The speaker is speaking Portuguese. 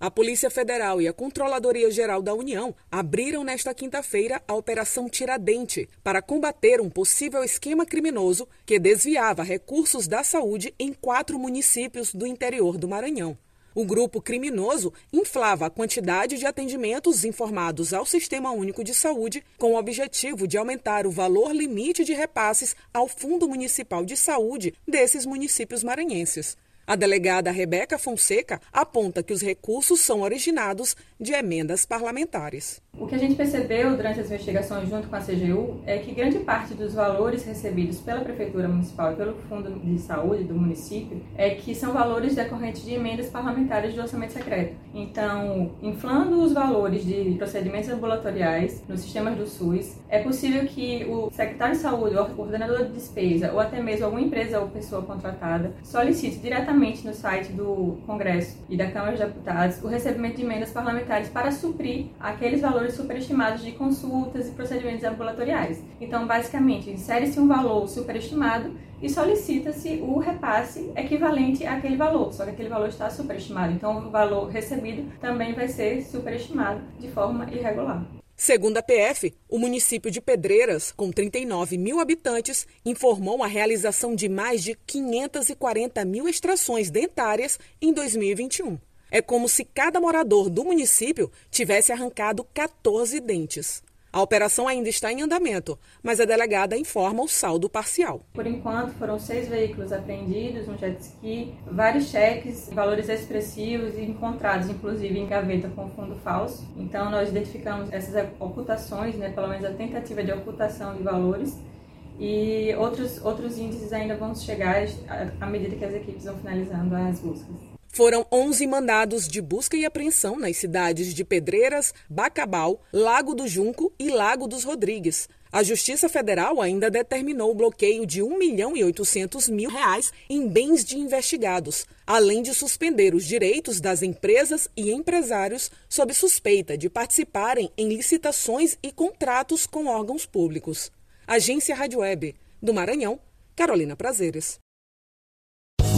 A Polícia Federal e a Controladoria Geral da União abriram nesta quinta-feira a Operação Tiradente para combater um possível esquema criminoso que desviava recursos da saúde em quatro municípios do interior do Maranhão. O grupo criminoso inflava a quantidade de atendimentos informados ao Sistema Único de Saúde com o objetivo de aumentar o valor limite de repasses ao Fundo Municipal de Saúde desses municípios maranhenses. A delegada Rebeca Fonseca aponta que os recursos são originados de emendas parlamentares. O que a gente percebeu durante as investigações junto com a CGU é que grande parte dos valores recebidos pela Prefeitura Municipal e pelo Fundo de Saúde do município é que são valores decorrentes de emendas parlamentares do orçamento secreto. Então, inflando os valores de procedimentos ambulatoriais nos sistemas do SUS, é possível que o secretário de saúde, o coordenador de despesa ou até mesmo alguma empresa ou pessoa contratada solicite diretamente no site do Congresso e da Câmara de Deputados o recebimento de emendas parlamentares para suprir aqueles valores valores superestimados de consultas e procedimentos ambulatoriais. Então, basicamente, insere-se um valor superestimado e solicita-se o repasse equivalente àquele valor, só que aquele valor está superestimado. Então, o valor recebido também vai ser superestimado de forma irregular. Segundo a PF, o município de Pedreiras, com 39 mil habitantes, informou a realização de mais de 540 mil extrações dentárias em 2021. É como se cada morador do município tivesse arrancado 14 dentes. A operação ainda está em andamento, mas a delegada informa o saldo parcial. Por enquanto, foram seis veículos apreendidos, um jet ski, vários cheques, valores expressivos e encontrados, inclusive em gaveta com fundo falso. Então, nós identificamos essas ocultações, né, pelo menos a tentativa de ocultação de valores, e outros, outros índices ainda vão chegar à medida que as equipes vão finalizando as buscas. Foram 11 mandados de busca e apreensão nas cidades de Pedreiras, Bacabal, Lago do Junco e Lago dos Rodrigues. A Justiça Federal ainda determinou o bloqueio de 1 milhão e 800 mil reais em bens de investigados, além de suspender os direitos das empresas e empresários sob suspeita de participarem em licitações e contratos com órgãos públicos. Agência Rádio Web, do Maranhão, Carolina Prazeres.